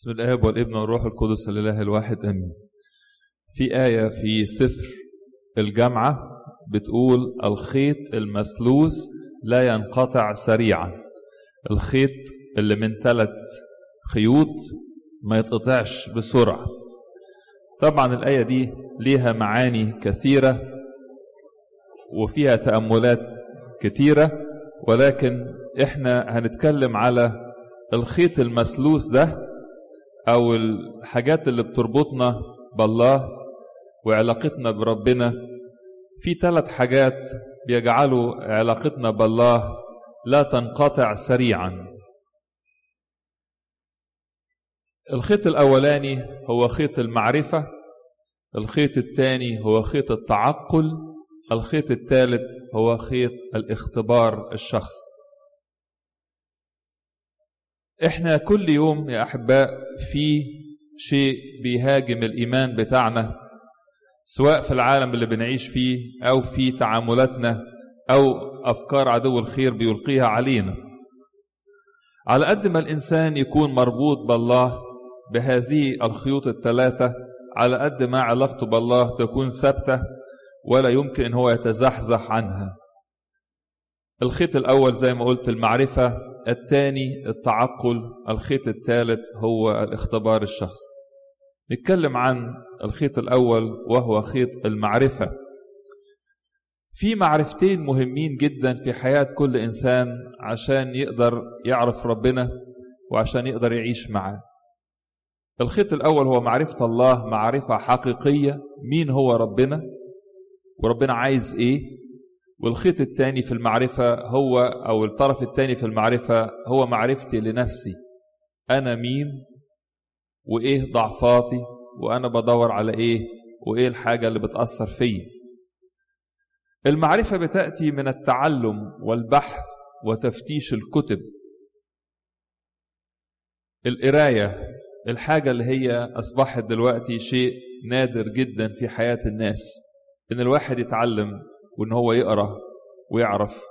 بسم الآب والابن والروح القدس الإله الواحد آمين. في آية في سفر الجامعة بتقول الخيط المسلوس لا ينقطع سريعا. الخيط اللي من ثلاث خيوط ما يتقطعش بسرعة. طبعا الآية دي ليها معاني كثيرة وفيها تأملات كتيرة ولكن إحنا هنتكلم على الخيط المسلوس ده أو الحاجات اللي بتربطنا بالله وعلاقتنا بربنا. في ثلاث حاجات بيجعلوا علاقتنا بالله لا تنقطع سريعا. الخيط الأولاني هو خيط المعرفة الخيط الثاني هو خيط التعقل الخيط الثالث هو خيط الاختبار الشخصي إحنا كل يوم يا أحباء في شيء بيهاجم الإيمان بتاعنا سواء في العالم اللي بنعيش فيه أو في تعاملاتنا أو أفكار عدو الخير بيلقيها علينا. على قد ما الإنسان يكون مربوط بالله بهذه الخيوط الثلاثة على قد ما علاقته بالله تكون ثابتة ولا يمكن إن هو يتزحزح عنها. الخيط الأول زي ما قلت المعرفة الثاني التعقل الخيط الثالث هو الاختبار الشخصي. نتكلم عن الخيط الأول وهو خيط المعرفة. في معرفتين مهمين جدا في حياة كل إنسان عشان يقدر يعرف ربنا وعشان يقدر يعيش معاه. الخيط الأول هو معرفة الله معرفة حقيقية مين هو ربنا وربنا عايز إيه والخيط الثاني في المعرفة هو أو الطرف الثاني في المعرفة هو معرفتي لنفسي. أنا مين؟ وإيه ضعفاتي؟ وأنا بدور على إيه؟ وإيه الحاجة اللي بتأثر فيا؟ المعرفة بتأتي من التعلم والبحث وتفتيش الكتب. القراية الحاجة اللي هي أصبحت دلوقتي شيء نادر جدا في حياة الناس إن الواحد يتعلم وإن هو يقرأ ويعرف.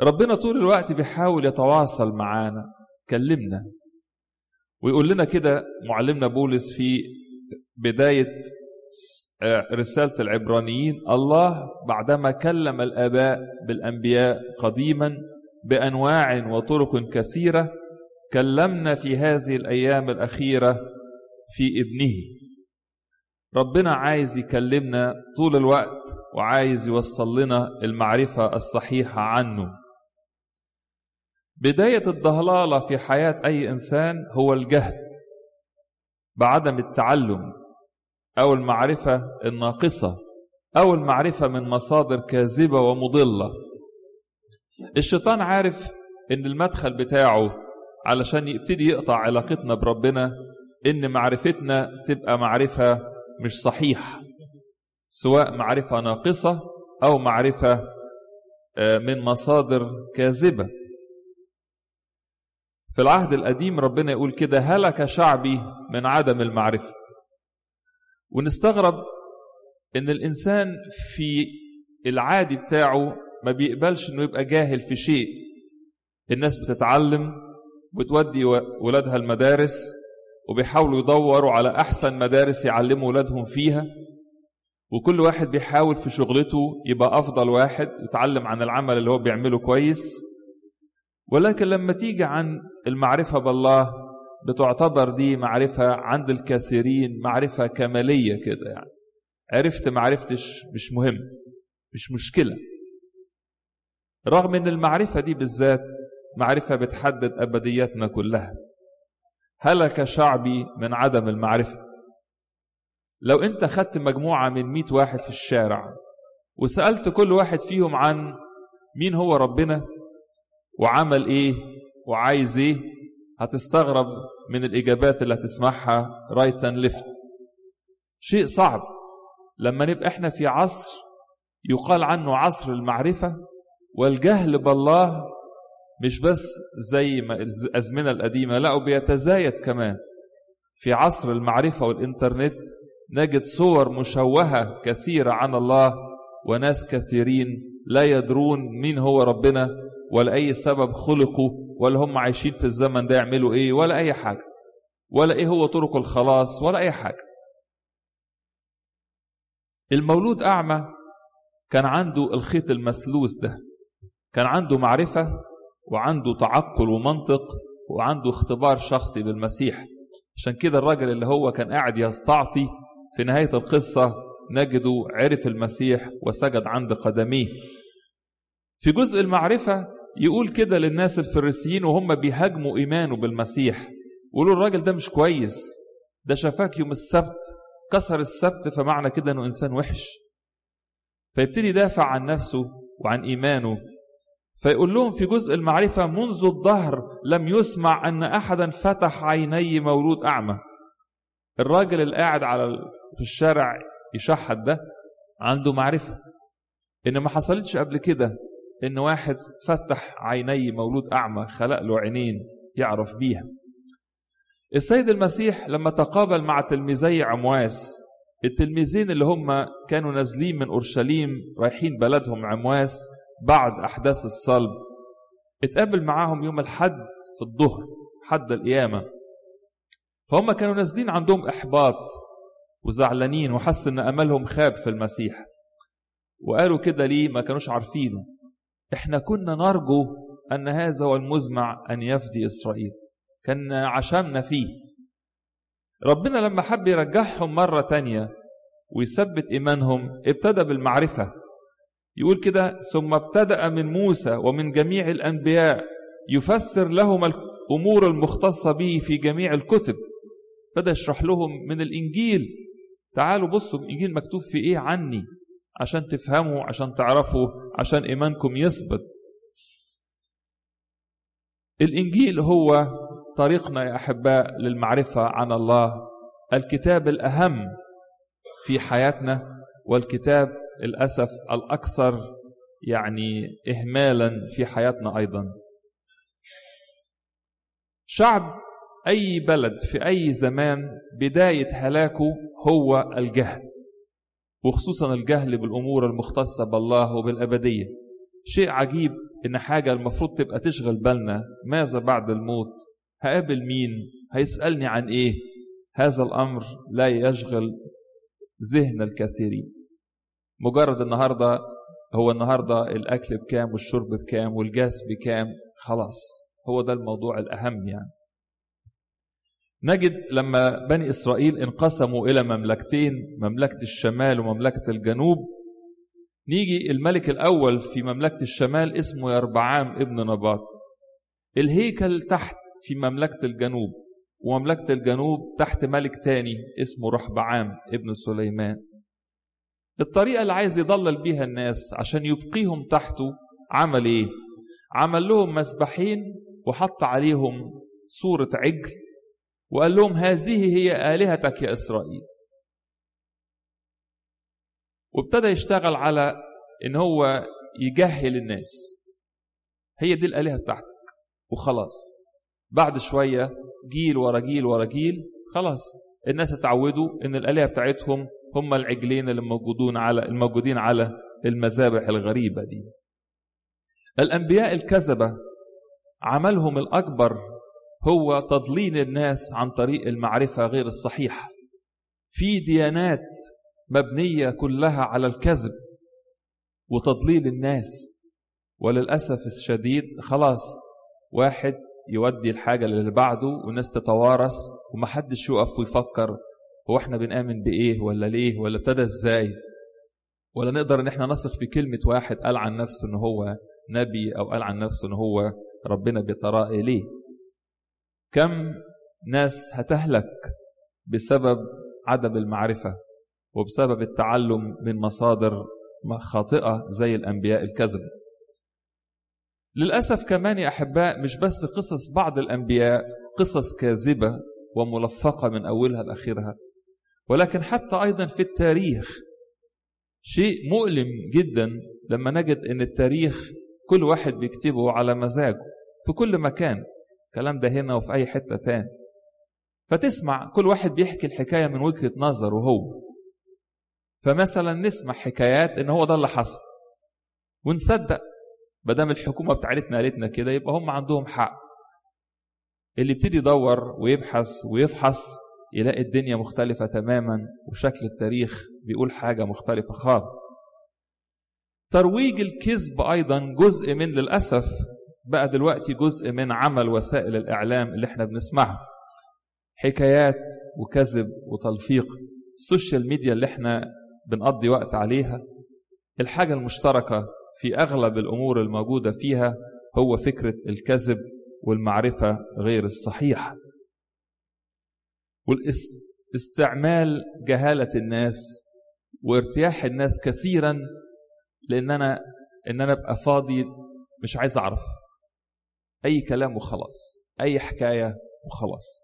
ربنا طول الوقت بيحاول يتواصل معانا كلمنا. ويقول لنا كده معلمنا بولس في بداية رسالة العبرانيين الله بعدما كلم الآباء بالأنبياء قديما بأنواع وطرق كثيرة كلمنا في هذه الأيام الأخيرة في ابنه. ربنا عايز يكلمنا طول الوقت وعايز يوصل لنا المعرفة الصحيحة عنه. بداية الضلالة في حياة أي إنسان هو الجهل بعدم التعلم أو المعرفة الناقصة أو المعرفة من مصادر كاذبة ومضلة. الشيطان عارف إن المدخل بتاعه علشان يبتدي يقطع علاقتنا بربنا إن معرفتنا تبقى معرفة مش صحيح سواء معرفة ناقصة أو معرفة من مصادر كاذبة. في العهد القديم ربنا يقول كده هلك شعبي من عدم المعرفة. ونستغرب إن الإنسان في العادي بتاعه ما بيقبلش إنه يبقى جاهل في شيء. الناس بتتعلم وتودي ولادها المدارس وبيحاولوا يدوروا على أحسن مدارس يعلموا ولادهم فيها. وكل واحد بيحاول في شغلته يبقى أفضل واحد يتعلم عن العمل اللي هو بيعمله كويس. ولكن لما تيجي عن المعرفة بالله بتعتبر دي معرفة عند الكثيرين معرفة كمالية كده يعني. عرفت ما عرفتش مش مهم مش مشكلة. رغم إن المعرفة دي بالذات معرفة بتحدد أبدياتنا كلها. هلك شعبي من عدم المعرفة. لو انت خدت مجموعة من مئة واحد في الشارع وسألت كل واحد فيهم عن مين هو ربنا وعمل إيه وعايز إيه هتستغرب من الإجابات اللي هتسمعها right and left شيء صعب. لما نبقى إحنا في عصر يقال عنه عصر المعرفة والجهل بالله مش بس زي ما الأزمنة القديمة لا وبيتزايد كمان في عصر المعرفة والإنترنت. نجد صور مشوهة كثيرة عن الله وناس كثيرين لا يدرون مين هو ربنا ولا أي سبب خلقوا ولا هم عايشين في الزمن ده يعملوا إيه ولا أي حاجة. ولا إيه هو طرق الخلاص ولا أي حاجة. المولود أعمى كان عنده الخيط المثلوث ده. كان عنده معرفة وعنده تعقل ومنطق وعنده اختبار شخصي بالمسيح. عشان كده الراجل اللي هو كان قاعد يستعطي في نهاية القصة نجده عرف المسيح وسجد عند قدميه. في جزء المعرفة يقول كده للناس الفريسيين وهم بيهاجموا إيمانه بالمسيح. يقولوا الراجل ده مش كويس ده شافاك يوم السبت كسر السبت فمعنى كده إنه إنسان وحش. فيبتدي يدافع عن نفسه وعن إيمانه. فيقول لهم في جزء المعرفة منذ الظهر لم يسمع أن أحدا فتح عيني مولود أعمى. الراجل اللي قاعد على في الشارع يشحت ده عنده معرفة. إن ما حصلتش قبل كده إن واحد فتح عيني مولود أعمى خلق له عينين يعرف بيها. السيد المسيح لما تقابل مع تلميذي عمواس التلميذين اللي هم كانوا نازلين من أورشليم رايحين بلدهم عمواس بعد أحداث الصلب اتقابل معاهم يوم الحد في الظهر حد القيامة. فهم كانوا نازلين عندهم إحباط. وزعلانين وحس إن أملهم خاب في المسيح. وقالوا كده ليه ما كانوش عارفينه. إحنا كنا نرجو أن هذا هو المزمع أن يفدي إسرائيل. كان عشمنا فيه. ربنا لما حب يرجعهم مرة تانية ويثبت إيمانهم ابتدى بالمعرفة. يقول كده ثم ابتدأ من موسى ومن جميع الأنبياء يفسر لهم الأمور المختصة به في جميع الكتب. بدأ يشرح لهم من الإنجيل تعالوا بصوا الإنجيل مكتوب في إيه؟ عني. عشان تفهموا عشان تعرفوا عشان إيمانكم يثبت. الإنجيل هو طريقنا يا أحباء للمعرفة عن الله. الكتاب الأهم في حياتنا والكتاب للأسف الأكثر يعني إهمالا في حياتنا أيضا. شعب أي بلد في أي زمان بداية هلاكه هو الجهل وخصوصا الجهل بالأمور المختصة بالله وبالأبدية. شيء عجيب إن حاجة المفروض تبقى تشغل بالنا. ماذا بعد الموت؟ هقابل مين؟ هيسألني عن إيه؟ هذا الأمر لا يشغل ذهن الكثيرين. مجرد النهارده هو النهارده الأكل بكام والشرب بكام والجاس بكام؟ خلاص هو ده الموضوع الأهم يعني. نجد لما بني إسرائيل انقسموا إلى مملكتين مملكة الشمال ومملكة الجنوب نيجي الملك الأول في مملكة الشمال اسمه يربعام ابن نباط الهيكل تحت في مملكة الجنوب ومملكة الجنوب تحت ملك تاني اسمه رحبعام ابن سليمان الطريقة اللي عايز يضلل بيها الناس عشان يبقيهم تحته عمل إيه؟ عمل لهم مسبحين وحط عليهم صورة عجل وقال لهم هذه هي آلهتك يا إسرائيل. وابتدى يشتغل على إن هو يجهل الناس. هي دي الآلهة بتاعتك. وخلاص. بعد شوية جيل ورا جيل ورا جيل خلاص. الناس اتعودوا إن الآلهة بتاعتهم هم العجلين اللي موجودون على الموجودين على المذابح الغريبة دي. الأنبياء الكذبة عملهم الأكبر هو تضليل الناس عن طريق المعرفة غير الصحيحة. في ديانات مبنية كلها على الكذب وتضليل الناس وللأسف الشديد خلاص واحد يودي الحاجة اللي بعده والناس تتوارث ومحدش يقف ويفكر هو إحنا بنآمن بإيه ولا ليه ولا ابتدى إزاي. ولا نقدر إن إحنا نثق في كلمة واحد قال عن نفسه إن هو نبي أو قال عن نفسه إن هو ربنا بيتراءى اليه كم ناس هتهلك بسبب عدم المعرفة وبسبب التعلم من مصادر خاطئة زي الأنبياء الكذب؟ للأسف كمان يا أحباء مش بس قصص بعض الأنبياء قصص كاذبة وملفقة من أولها لآخرها ولكن حتى أيضا في التاريخ شيء مؤلم جدا لما نجد أن التاريخ كل واحد بيكتبه على مزاجه في كل مكان. الكلام ده هنا وفي أي حتة تاني. فتسمع كل واحد بيحكي الحكاية من وجهة نظره هو. فمثلا نسمع حكايات إن هو ده اللي حصل. ونصدق. ما دام الحكومة بتاعتنا قالتنا كده يبقى هم عندهم حق. اللي يبتدي يدور ويبحث ويفحص يلاقي الدنيا مختلفة تماما وشكل التاريخ بيقول حاجة مختلفة خالص. ترويج الكذب أيضا جزء من للأسف بقى دلوقتي جزء من عمل وسائل الإعلام اللي إحنا بنسمعها. حكايات وكذب وتلفيق السوشيال ميديا اللي إحنا بنقضي وقت عليها. الحاجة المشتركة في أغلب الأمور الموجودة فيها هو فكرة الكذب والمعرفة غير الصحيحة. والاستعمال جهالة الناس وارتياح الناس كثيرا لأن أنا إن أنا أبقى فاضي مش عايز أعرف. أي كلام وخلاص أي حكاية وخلاص.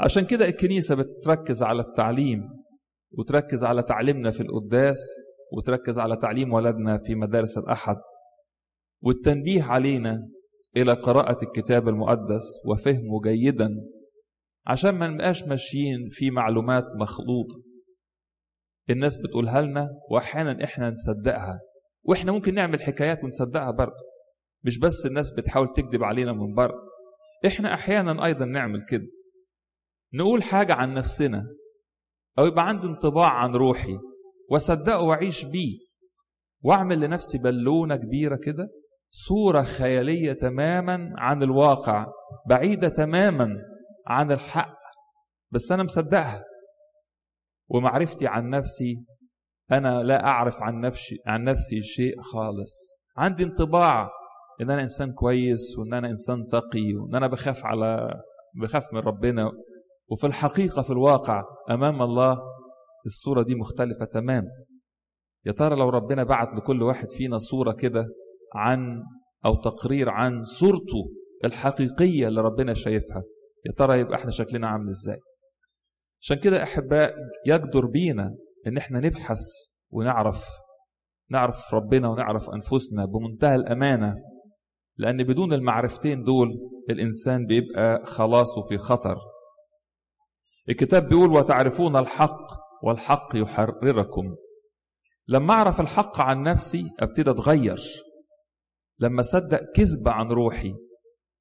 عشان كده الكنيسة بتركز على التعليم وتركز على تعليمنا في القداس وتركز على تعليم ولدنا في مدارس الأحد. والتنبيه علينا إلى قراءة الكتاب المقدس وفهمه جيدا عشان ما نبقاش ماشيين في معلومات مخلوطة. الناس بتقولها لنا وأحيانا إحنا نصدقها وإحنا ممكن نعمل حكايات ونصدقها برضه. مش بس الناس بتحاول تكذب علينا من بره إحنا أحيانا أيضا نعمل كده. نقول حاجة عن نفسنا أو يبقى عندي انطباع عن روحي وأصدقه وأعيش بيه. وأعمل لنفسي بالونة كبيرة كده صورة خيالية تماما عن الواقع بعيدة تماما عن الحق بس أنا مصدقها. ومعرفتي عن نفسي أنا لا أعرف عن نفسي عن نفسي شيء خالص. عندي انطباع إن أنا إنسان كويس وإن أنا إنسان تقي وإن أنا بخاف على بخاف من ربنا. وفي الحقيقة في الواقع أمام الله الصورة دي مختلفة تماما يا ترى لو ربنا بعت لكل واحد فينا صورة كده عن أو تقرير عن صورته الحقيقية اللي ربنا شايفها يا ترى يبقى إحنا شكلنا عامل إزاي؟ عشان كده أحباء يقدر بينا إن إحنا نبحث ونعرف نعرف ربنا ونعرف أنفسنا بمنتهى الأمانة. لأن بدون المعرفتين دول الإنسان بيبقى خلاصه في خطر. الكتاب بيقول وتعرفون الحق والحق يحرركم. لما أعرف الحق عن نفسي أبتدي أتغير. لما أصدق كذب عن روحي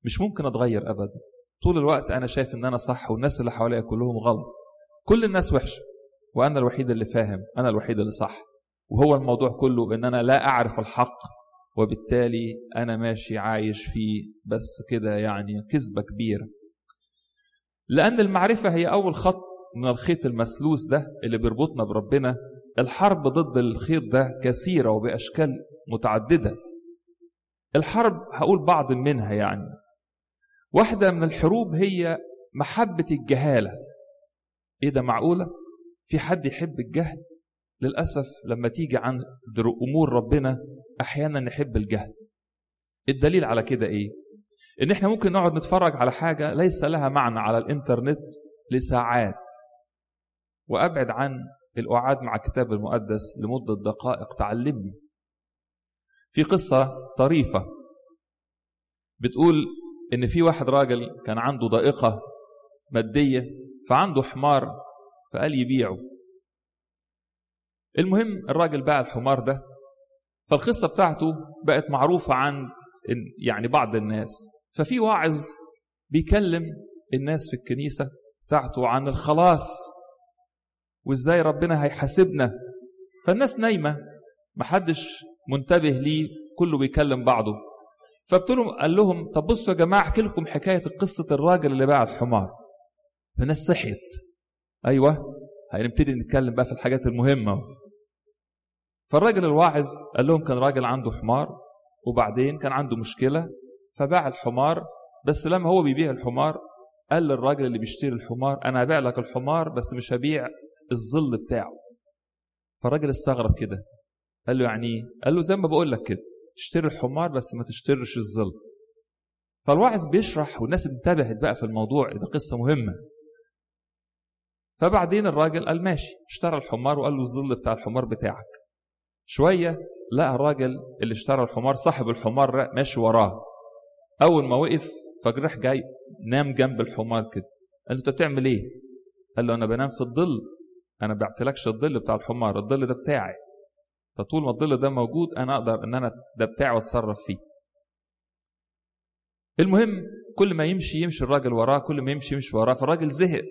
مش ممكن أتغير ابدا. طول الوقت أنا شايف إن أنا صح والناس اللي حواليا كلهم غلط. كل الناس وحشة وأنا الوحيد اللي فاهم أنا الوحيد اللي صح. وهو الموضوع كله إن أنا لا أعرف الحق وبالتالي أنا ماشي عايش فيه بس كده يعني كذبة كبيرة. لأن المعرفة هي أول خط من الخيط المسلوس ده اللي بيربطنا بربنا. الحرب ضد الخيط ده كثيرة وبأشكال متعددة. الحرب هقول بعض منها يعني. واحدة من الحروب هي محبة الجهالة. إيه ده معقولة؟ في حد يحب الجهل؟ للأسف لما تيجي عن أمور ربنا أحيانا نحب الجهل. الدليل على كده إيه؟ إن إحنا ممكن نقعد نتفرج على حاجة ليس لها معنى على الإنترنت لساعات. وأبعد عن القعاد مع الكتاب المقدس لمدة دقائق تعلمني. في قصة طريفة. بتقول إن في واحد راجل كان عنده ضائقة مادية فعنده حمار فقال يبيعه. المهم الراجل باع الحمار ده. فالقصة بتاعته بقت معروفة عند يعني بعض الناس. ففي واعظ بيكلم الناس في الكنيسة بتاعته عن الخلاص وإزاي ربنا هيحاسبنا. فالناس نايمة محدش منتبه ليه كله بيكلم بعضه. فابتلوا قال لهم طب بصوا يا جماعة أحكي لكم حكاية قصة الراجل اللي باع الحمار. فالناس صحيت. أيوه هنبتدي نتكلم بقى في الحاجات المهمة. فالراجل الواعظ قال لهم كان راجل عنده حمار وبعدين كان عنده مشكلة فباع الحمار بس لما هو بيبيع الحمار قال للراجل اللي بيشتري الحمار أنا هبيع لك الحمار بس مش هبيع الظل بتاعه. فالراجل استغرب كده قال له يعني إيه؟ قال له زي ما بقول لك كده تشتري الحمار بس ما تشتريش الظل. فالواعظ بيشرح والناس انتبهت بقى في الموضوع ده قصة مهمة. فبعدين الراجل قال ماشي اشترى الحمار وقال له الظل بتاع الحمار بتاعك. شوية لقى الراجل اللي اشترى الحمار صاحب الحمار ماشي وراه. أول ما وقف فجرح جاي نام جنب الحمار كده. قال له أنت بتعمل إيه؟ قال له أنا بنام في الظل. أنا بعتلكش الظل بتاع الحمار الظل ده بتاعي. فطول ما الظل ده موجود أنا أقدر إن أنا ده بتاعي وأتصرف فيه. المهم كل ما يمشي يمشي الراجل وراه كل ما يمشي يمشي وراه فالراجل زهق.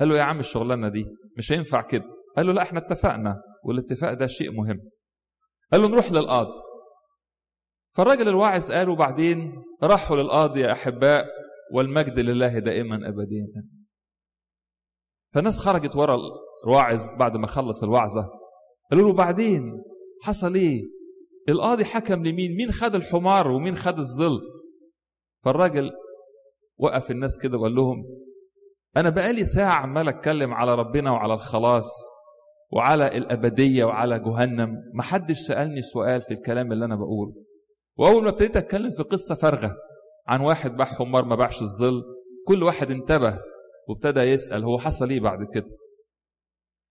قال له يا عم الشغلانة دي مش هينفع كده. قال له لا إحنا اتفقنا والاتفاق ده شيء مهم. قال له نروح للقاضي. فالراجل الواعظ قال وبعدين راحوا للقاضي يا أحباء والمجد لله دائما ابديا. فالناس خرجت ورا الواعظ بعد ما خلص الوعظة. قالوا له بعدين حصل إيه؟ القاضي حكم لمين؟ مين خد الحمار ومين خد الظل؟ فالراجل وقف الناس كده وقال لهم أنا بقالي ساعة عمال أتكلم على ربنا وعلى الخلاص. وعلى الأبدية وعلى جهنم. ما حدش سألني سؤال في الكلام اللي أنا بقوله. وأول ما ابتديت أتكلم في قصة فارغة عن واحد باع حمار ما باعش الظل. كل واحد انتبه وابتدى يسأل هو حصل إيه بعد كده.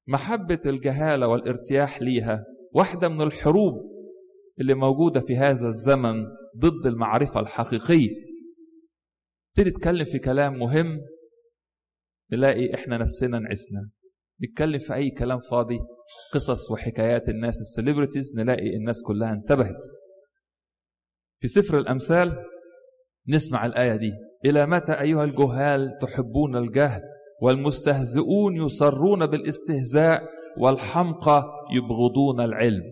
محبة الجهالة والارتياح ليها واحدة من الحروب اللي موجودة في هذا الزمن ضد المعرفة الحقيقية. نبتدي نتكلم في كلام مهم نلاقي إحنا نفسنا نعسنا نتكلم في أي كلام فاضي قصص وحكايات الناس السليبرتيز نلاقي الناس كلها انتبهت. في سفر الأمثال نسمع الآية دي إلى متى أيها الجهال تحبون الجهل والمستهزئون يصرون بالاستهزاء والحمقى يبغضون العلم؟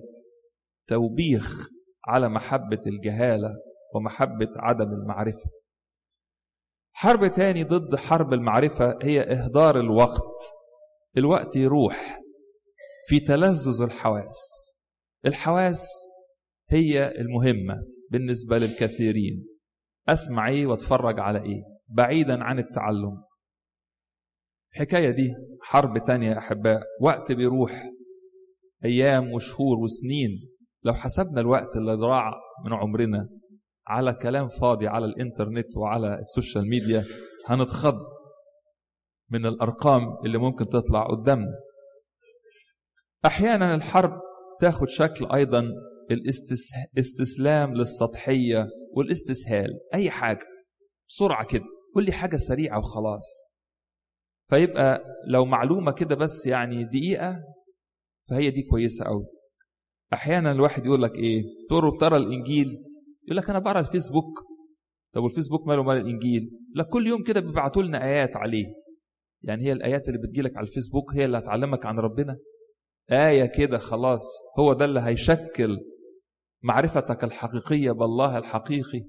توبيخ على محبة الجهالة ومحبة عدم المعرفة. حرب تاني ضد حرب المعرفة هي إهدار الوقت. الوقت يروح في تلذذ الحواس. الحواس هي المهمة بالنسبة للكثيرين. أسمع إيه وأتفرج على إيه بعيدا عن التعلم. الحكاية دي حرب تانية يا أحباء. وقت بيروح أيام وشهور وسنين. لو حسبنا الوقت اللي ضاع من عمرنا على كلام فاضي على الإنترنت وعلى السوشيال ميديا هنتخض. من الأرقام اللي ممكن تطلع قدامنا أحيانا الحرب تاخد شكل أيضا الاستسلام للسطحية والاستسهال أي حاجة بسرعة كده كل لي حاجة سريعة وخلاص. فيبقى لو معلومة كده بس يعني دقيقة فهي دي كويسة قوي أحيانا الواحد يقول لك إيه تقول له بتقرأ الإنجيل؟ يقول لك أنا بقرأ الفيسبوك. طب والفيسبوك ماله مال الإنجيل؟ لا كل يوم كده بيبعتوا لنا آيات عليه. يعني هي الآيات اللي بتجيلك على الفيسبوك هي اللي هتعلمك عن ربنا. آية كده خلاص هو ده اللي هيشكل معرفتك الحقيقية بالله الحقيقي.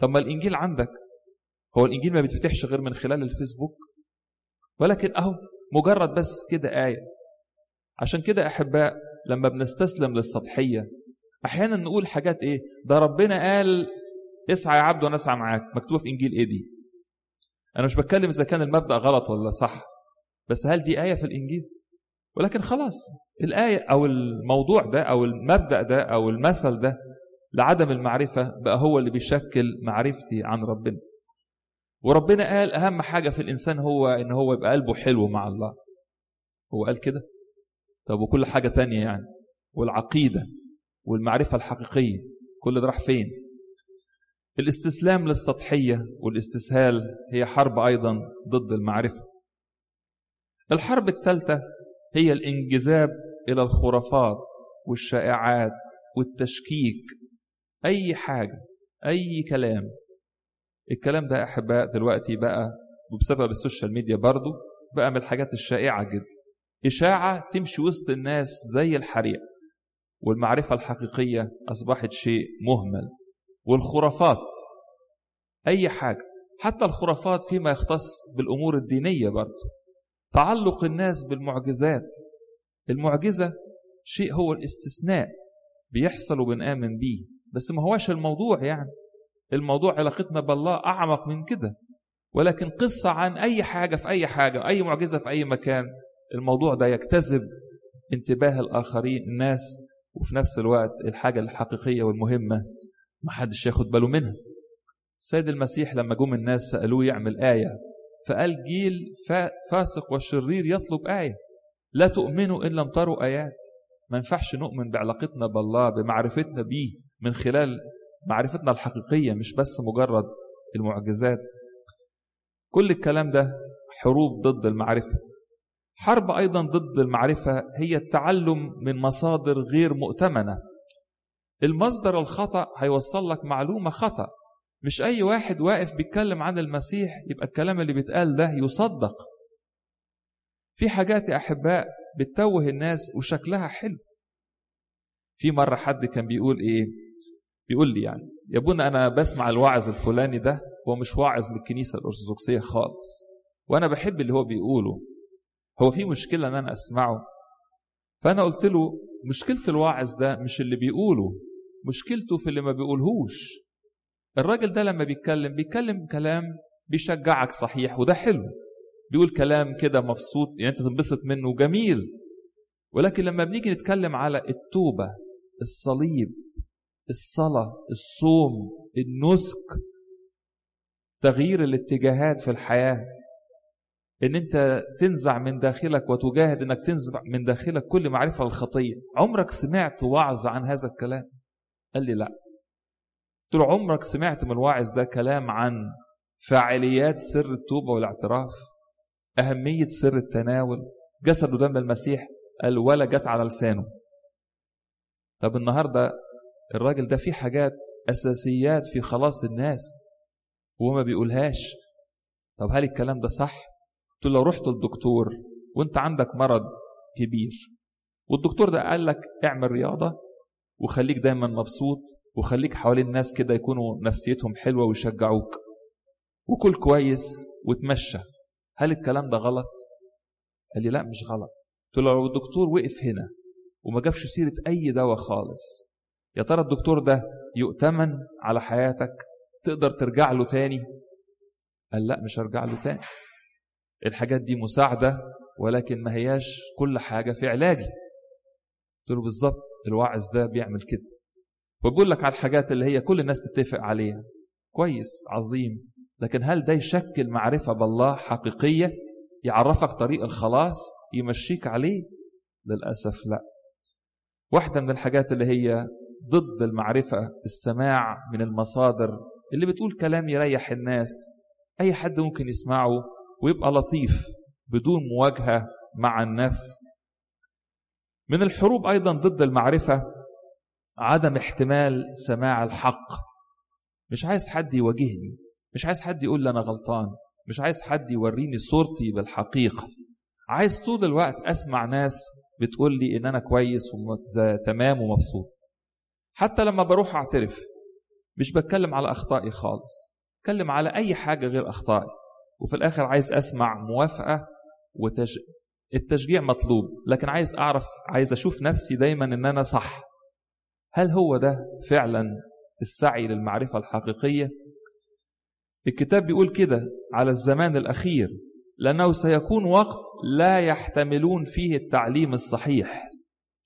طب ما الإنجيل عندك. هو الإنجيل ما بيتفتحش غير من خلال الفيسبوك. ولكن أهو مجرد بس كده آية. عشان كده أحباء لما بنستسلم للسطحية أحيانا نقول حاجات إيه؟ ده ربنا قال اسعى يا عبد وأنا اسعى معاك. مكتوبة في إنجيل إيه دي؟ أنا مش بتكلم إذا كان المبدأ غلط ولا صح بس هل دي آية في الإنجيل؟ ولكن خلاص الآية أو الموضوع ده أو المبدأ ده أو المثل ده لعدم المعرفة بقى هو اللي بيشكل معرفتي عن ربنا. وربنا قال أهم حاجة في الإنسان هو إن هو يبقى قلبه حلو مع الله. هو قال كده؟ طب وكل حاجة تانية يعني؟ والعقيدة والمعرفة الحقيقية كل ده راح فين؟ الاستسلام للسطحية والاستسهال هي حرب أيضا ضد المعرفة. الحرب الثالثة هي الانجذاب إلى الخرافات والشائعات والتشكيك. أي حاجة أي كلام. الكلام ده أحباء دلوقتي بقى وبسبب السوشيال ميديا برضو بقى من الحاجات الشائعة جدا. إشاعة تمشي وسط الناس زي الحريق والمعرفة الحقيقية أصبحت شيء مهمل. والخرافات. أي حاجة. حتى الخرافات فيما يختص بالأمور الدينية برضه تعلق الناس بالمعجزات. المعجزة شيء هو الاستثناء بيحصل وبنآمن بيه. بس ما هواش الموضوع يعني. الموضوع علاقتنا بالله أعمق من كده. ولكن قصة عن أي حاجة في أي حاجة أي معجزة في أي مكان الموضوع ده يجتذب انتباه الآخرين الناس وفي نفس الوقت الحاجة الحقيقية والمهمة. ما حدش ياخد باله منها. سيد المسيح لما جم الناس سألوه يعمل آية فقال جيل فاسق وشرير يطلب آية. لا تؤمنوا إن لم تروا آيات. ما ينفعش نؤمن بعلاقتنا بالله بمعرفتنا بيه من خلال معرفتنا الحقيقية مش بس مجرد المعجزات. كل الكلام ده حروب ضد المعرفة. حرب أيضا ضد المعرفة هي التعلم من مصادر غير مؤتمنة. المصدر الخطأ هيوصل لك معلومة خطأ. مش أي واحد واقف بيتكلم عن المسيح يبقى الكلام اللي بيتقال ده يصدق. في حاجات يا أحباء بتتوه الناس وشكلها حلو. في مرة حد كان بيقول إيه؟ بيقول لي يعني يا ابونا أنا بسمع الوعظ الفلاني ده هو مش واعظ من الكنيسة الأرثوذكسية خالص. وأنا بحب اللي هو بيقوله. هو في مشكلة إن أنا أسمعه؟ فأنا قلت له مشكلة الواعظ ده مش اللي بيقوله مشكلته في اللي ما بيقولهوش. الراجل ده لما بيتكلم بيتكلم كلام بيشجعك صحيح وده حلو. بيقول كلام كده مبسوط يعني أنت تنبسط منه جميل ولكن لما بنيجي نتكلم على التوبة الصليب الصلاة الصوم النسك تغيير الاتجاهات في الحياة إن أنت تنزع من داخلك وتجاهد إنك تنزع من داخلك كل معرفة الخطية. عمرك سمعت وعظ عن هذا الكلام؟ قال لي لا. قلت له عمرك سمعت من الواعظ ده كلام عن فاعليات سر التوبة والاعتراف؟ أهمية سر التناول؟ جسد ودم المسيح؟ قال ولا جت على لسانه. طب النهاردة الراجل ده فيه حاجات أساسيات في خلاص الناس وما بيقولهاش. طب هل الكلام ده صح؟ قلت لو رحت للدكتور وانت عندك مرض كبير والدكتور ده قال لك اعمل رياضة وخليك دايما مبسوط وخليك حوالين الناس كده يكونوا نفسيتهم حلوة ويشجعوك وكل كويس وتمشى هل الكلام ده غلط؟ قال لي لا مش غلط. قلت له لو الدكتور وقف هنا وما جابش سيرة أي دواء خالص يا ترى الدكتور ده يؤتمن على حياتك؟ تقدر ترجع له تاني؟ قال لا مش هرجع له تاني. الحاجات دي مساعدة ولكن ما هياش كل حاجة في علاجي. قلت له بالظبط الواعظ ده بيعمل كده. وبقول لك على الحاجات اللي هي كل الناس تتفق عليها. كويس عظيم. لكن هل ده يشكل معرفة بالله حقيقية؟ يعرفك طريق الخلاص؟ يمشيك عليه؟ للأسف لا. واحدة من الحاجات اللي هي ضد المعرفة السماع من المصادر اللي بتقول كلام يريح الناس. أي حد ممكن يسمعه ويبقى لطيف بدون مواجهة مع النفس من الحروب أيضا ضد المعرفة عدم احتمال سماع الحق. مش عايز حد يواجهني مش عايز حد يقول لي أنا غلطان مش عايز حد يوريني صورتي بالحقيقة. عايز طول الوقت أسمع ناس بتقول لي إن أنا كويس وتمام ومبسوط. حتى لما بروح أعترف مش بتكلم على أخطائي خالص بتكلم على أي حاجة غير أخطائي. وفي الآخر عايز أسمع موافقة وتش... التشجيع مطلوب لكن عايز أعرف عايز أشوف نفسي دايما إن أنا صح. هل هو ده فعلا السعي للمعرفة الحقيقية؟ الكتاب بيقول كده على الزمان الأخير لأنه سيكون وقت لا يحتملون فيه التعليم الصحيح.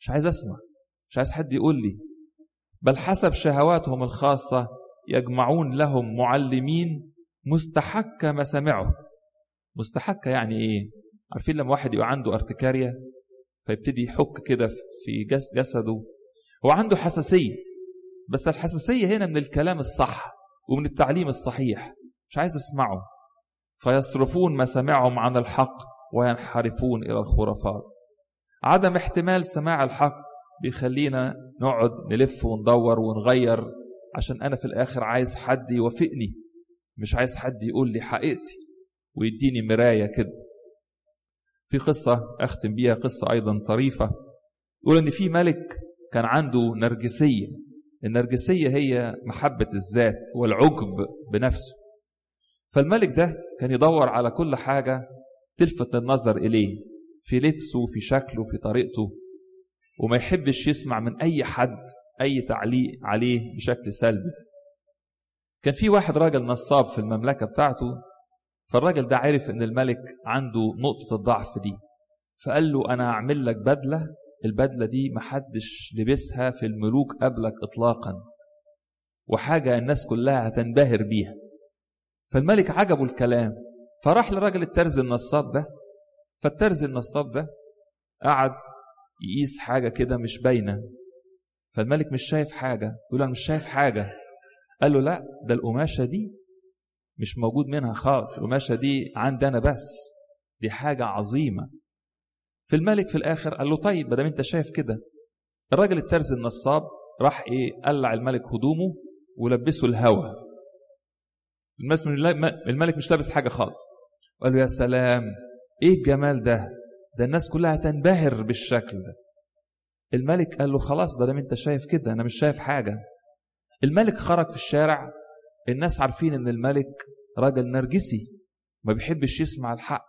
مش عايز أسمع مش عايز حد يقول لي. بل حسب شهواتهم الخاصة يجمعون لهم معلمين مستحكة مسامعه. مستحكة يعني إيه؟ عارفين لما واحد يبقى عنده ارتكاريا فيبتدي يحك كده في جسده. هو عنده حساسية بس الحساسية هنا من الكلام الصح ومن التعليم الصحيح. مش عايز أسمعه. فيصرفون مسامعهم عن الحق وينحرفون إلى الخرافات. عدم احتمال سماع الحق بيخلينا نقعد نلف وندور ونغير عشان أنا في الآخر عايز حد يوافقني. مش عايز حد يقول لي حقيقتي ويديني مراية كده. في قصة أختم بيها قصة أيضا طريفة. يقول إن في ملك كان عنده نرجسية. النرجسية هي محبة الذات والعجب بنفسه. فالملك ده كان يدور على كل حاجة تلفت النظر إليه في لبسه في شكله في طريقته. وما يحبش يسمع من أي حد أي تعليق عليه بشكل سلبي. كان في واحد راجل نصاب في المملكة بتاعته فالراجل ده عرف إن الملك عنده نقطة الضعف دي فقال له أنا هعمل لك بدلة البدلة دي محدش لبسها في الملوك قبلك اطلاقا وحاجة الناس كلها هتنبهر بيها. فالملك عجبه الكلام فراح لراجل الترزي النصاب ده فالترزي النصاب ده قعد يقيس حاجة كده مش باينة فالملك مش شايف حاجة يقول أنا مش شايف حاجة. قال له لا ده القماشة دي مش موجود منها خالص. القماشة دي عندي أنا بس. دي حاجة عظيمة. في الملك في الآخر قال له طيب بدل أنت شايف كده. الراجل الترز النصاب راح إيه قلع الملك هدومه ولبسه الهوى الملك مش لابس حاجة خالص. قال له يا سلام! إيه الجمال ده؟ ده الناس كلها تنبهر بالشكل ده. الملك قال له خلاص بدل أنت شايف كده أنا مش شايف حاجة. الملك خرج في الشارع. الناس عارفين إن الملك راجل نرجسي ما بيحبش يسمع الحق.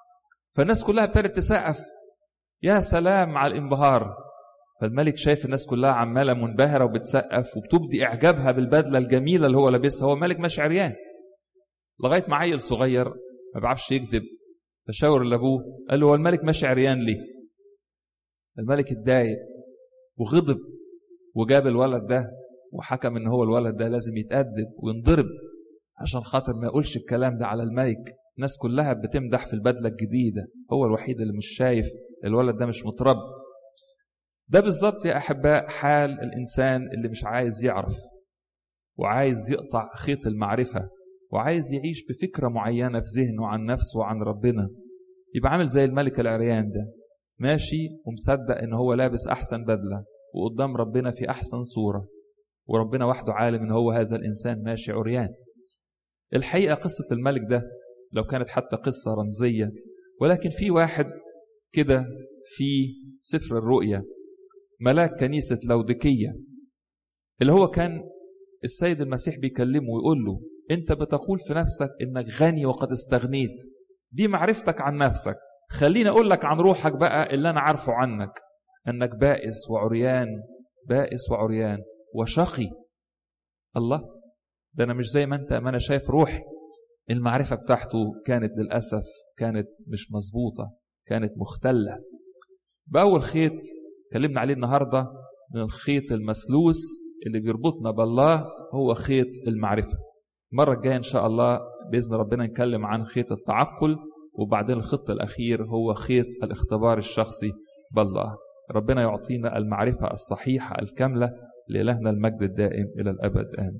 فالناس كلها ابتدت تسقف. يا سلام على الانبهار. فالملك شايف الناس كلها عمالة منبهرة وبتسقف وبتبدي إعجابها بالبدلة الجميلة اللي هو لابسها. هو ملك مش عريان. لغاية ما عيل صغير ما بيعرفش يكذب فشاور لأبوه قال له هو الملك ماشي عريان ليه؟ الملك اتضايق وغضب وجاب الولد ده. وحكم إن هو الولد ده لازم يتأدب وينضرب عشان خاطر ما يقولش الكلام ده على الملك الناس كلها بتمدح في البدلة الجديدة. هو الوحيد اللي مش شايف الولد ده مش متربي. ده بالظبط يا أحباء حال الإنسان اللي مش عايز يعرف وعايز يقطع خيط المعرفة وعايز يعيش بفكرة معينة في ذهنه عن نفسه وعن ربنا. يبقى عامل زي الملك العريان ده. ماشي ومصدق إن هو لابس أحسن بدلة وقدام ربنا في أحسن صورة. وربنا وحده عالم إن هو هذا الإنسان ماشي عريان. الحقيقة قصة الملك ده لو كانت حتى قصة رمزية ولكن في واحد كده في سفر الرؤيا ملاك كنيسة لودكيه اللي هو كان السيد المسيح بيكلمه ويقول له أنت بتقول في نفسك إنك غني وقد استغنيت دي معرفتك عن نفسك. خليني أقول لك عن روحك بقى اللي أنا عارفه عنك إنك بائس وعريان بائس وعريان. وشقي. الله ده أنا مش زي ما أنت ما أنا شايف روحي. المعرفة بتاعته كانت للأسف كانت مش مظبوطة كانت مختلة. بأول خيط اتكلمنا عليه النهارده من الخيط المسلوس اللي بيربطنا بالله هو خيط المعرفة. المرة الجاية إن شاء الله بإذن ربنا نتكلم عن خيط التعقل وبعدين الخط الأخير هو خيط الاختبار الشخصي بالله. ربنا يعطينا المعرفة الصحيحة الكاملة لإلهنا المجد الدائم إلى الأبد. آمين.